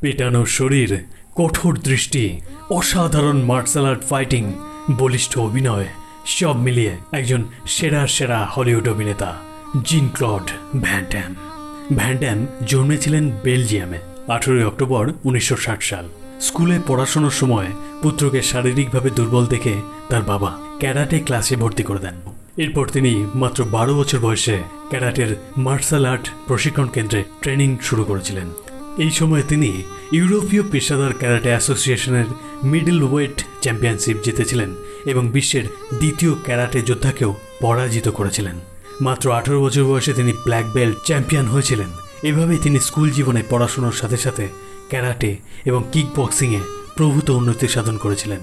পেটানো শরীর, কঠোর দৃষ্টি, অসাধারণ মার্শাল আর্ট ফাইটিং বলিষ্ঠ অভিনয়, সব মিলিয়ে একজন সেরা সেরা হলিউড অভিনেতা, জিন ক্লড ভ্যান্ড্যাম ভ্যান্ড্যাম জন্মেছিলেন বেলজিয়ামে, আঠেরোই অক্টোবর উনিশশো ষাট সাল। স্কুলে পড়াশোনার সময় পুত্রকে শারীরিকভাবে দুর্বল দেখে তার বাবা ক্যারাটে ক্লাসে ভর্তি করে দেন। এরপর তিনি মাত্র বারো বছর বয়সে ক্যারাটের মার্শাল আর্ট প্রশিক্ষণ কেন্দ্রে ট্রেনিং শুরু করেছিলেন। এই সময় তিনি ইউরোপীয় পেশাদার ক্যারাটে অ্যাসোসিয়েশনের মিডল ওয়েট চ্যাম্পিয়নশিপ জিতেছিলেন এবং বিশ্বের দ্বিতীয় ক্যারাটে যোদ্ধাকেও পরাজিত করেছিলেন। মাত্র আঠারো বছর বয়সে তিনি ব্ল্যাক বেল্ট চ্যাম্পিয়ন হয়েছিলেন। এভাবেই তিনি স্কুল জীবনে পড়াশোনার সাথে সাথে ক্যারাটে এবং কিক বক্সিংয়ে প্রভূত উন্নতি সাধন করেছিলেন।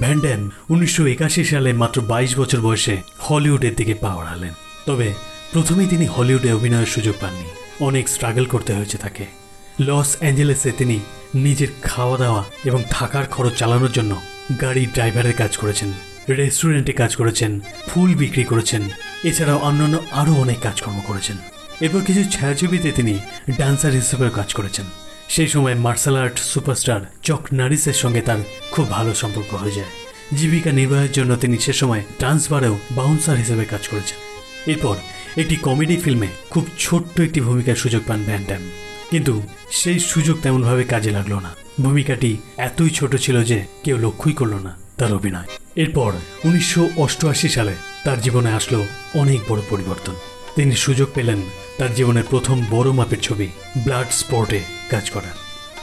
ভ্যান্ড্যাম উনিশশো সালে মাত্র বাইশ বছর বয়সে হলিউডের দিকে পা বাড়ালেন। তবে প্রথমেই তিনি হলিউডে অভিনয়ের সুযোগ পাননি। অনেক স্ট্রাগল করতে হয়েছে তাকে। লস অ্যাঞ্জেলেসে তিনি নিজের খাওয়া দাওয়া এবং থাকার খরচ চালানোর জন্য গাড়ির ড্রাইভারের কাজ করেছেন, রেস্টুরেন্টে কাজ করেছেন, ফুল বিক্রি করেছেন, এছাড়াও অন্যান্য আরও অনেক কাজকর্ম করেছেন। এরপর কিছু ছায়াছবিতে তিনি ডান্সার হিসেবেও কাজ করেছেন। সেই সময় মার্শাল আর্ট সুপারস্টার চক নারিসের সঙ্গে তার খুব ভালো সম্পর্ক হয়ে যায়। জীবিকা নির্বাহের জন্য তিনি সে সময় ডান্স বারেও বাউন্সার হিসেবে কাজ করেছেন। এরপর একটি কমেডি ফিল্মে খুব ছোট্ট একটি ভূমিকার সুযোগ পান ভ্যান ভ্যান্ডাম কিন্তু সেই সুযোগ তেমনভাবে কাজে লাগল না। ভূমিকাটি এতই ছোট ছিল যে কেউ লক্ষ্যই করল না তার অভিনয়। এরপর উনিশশো অষ্টআশি সালে তার জীবনে আসলো অনেক বড় পরিবর্তন। তিনি সুযোগ পেলেন তার জীবনের প্রথম বড় মাপের ছবি ব্লাড স্পটে কাজ করার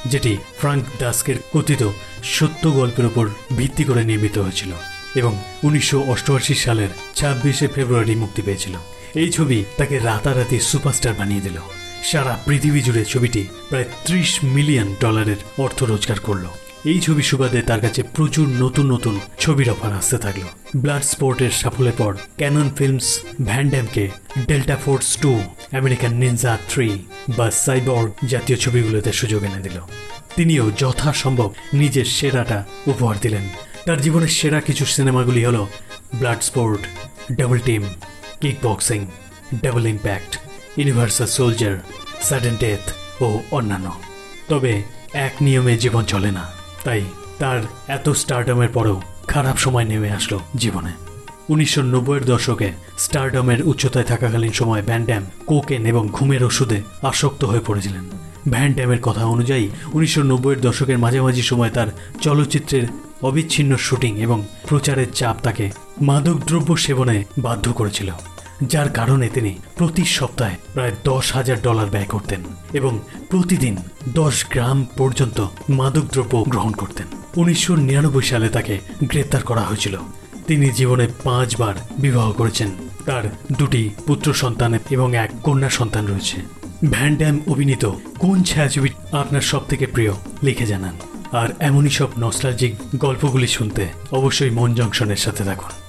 যেটি ফ্রাঙ্ক ডাস্কের কথিত সত্য গল্পের উপর ভিত্তি করে নির্মিত হয়েছিল এবং উনিশশো অষ্টআশি সালের ছাব্বিশে ফেব্রুয়ারি মুক্তি পেয়েছিল। এই ছবি তাকে রাতারাতি সুপারস্টার বানিয়ে দিল। সারা পৃথিবী জুড়ে ছবিটি প্রায় ত্রিশ মিলিয়ন ডলারের অর্থ রোজগার করল। এই ছবি সুবাদে তার কাছে প্রচুর নতুন নতুন ছবির অফার আসতে থাকল। ব্লাড স্পোর্টের সাফল্যের পর Cannon Films ভ্যান্ড্যামকে Delta Force two American Ninja three বা সাইবর জাতীয় ছবিগুলোতে সুযোগ এনে দিল। তিনিও যথাসম্ভব নিজের সেরাটা উপহার দিলেন। তার জীবনের সেরা কিছু সিনেমাগুলি হলো Bloodsport Double Team Kickboxing Double Impact Universal Soldier, Sudden Death ও অন্যান্য। তবে এক নিয়মে জীবন চলে না, তাই তার এত স্টারডমের পরেও খারাপ সময় নেমে আসলো জীবনে। উনিশশো নব্বইয়ের দশকে স্টারডমের উচ্চতায় থাকাকালীন সময় ভ্যান্ড্যাম কোকেন এবং ঘুমের ওষুধে আসক্ত হয়ে পড়েছিলেন। ভ্যান্ড্যামের কথা অনুযায়ী উনিশশো নব্বইয়ের দশকের মাঝামাঝি সময় তার চলচ্চিত্রের অবিচ্ছিন্ন শুটিং এবং প্রচারের চাপ তাকে মাদকদ্রব্য সেবনে বাধ্য করেছিল। যার কারণে তিনি প্রতি সপ্তাহে প্রায় দশ হাজার ডলার ব্যয় করতেন এবং প্রতিদিন দশ গ্রাম পর্যন্ত মাদকদ্রব্য গ্রহণ করতেন। উনিশশো নিরানব্বই সালে তাকে গ্রেপ্তার করা হয়েছিল। তিনি জীবনে পাঁচবার বিবাহ করেছেন। তার দুটি পুত্র সন্তান এবং এক কন্যা সন্তান রয়েছে। ভ্যান্ড্যাম অভিনীত কোন ছায়াছবি আপনার সব থেকে প্রিয় লিখে জানান। আর এমনই সব নস্টালজিক গল্পগুলি শুনতে অবশ্যই মন জংশনের সাথে থাকুন।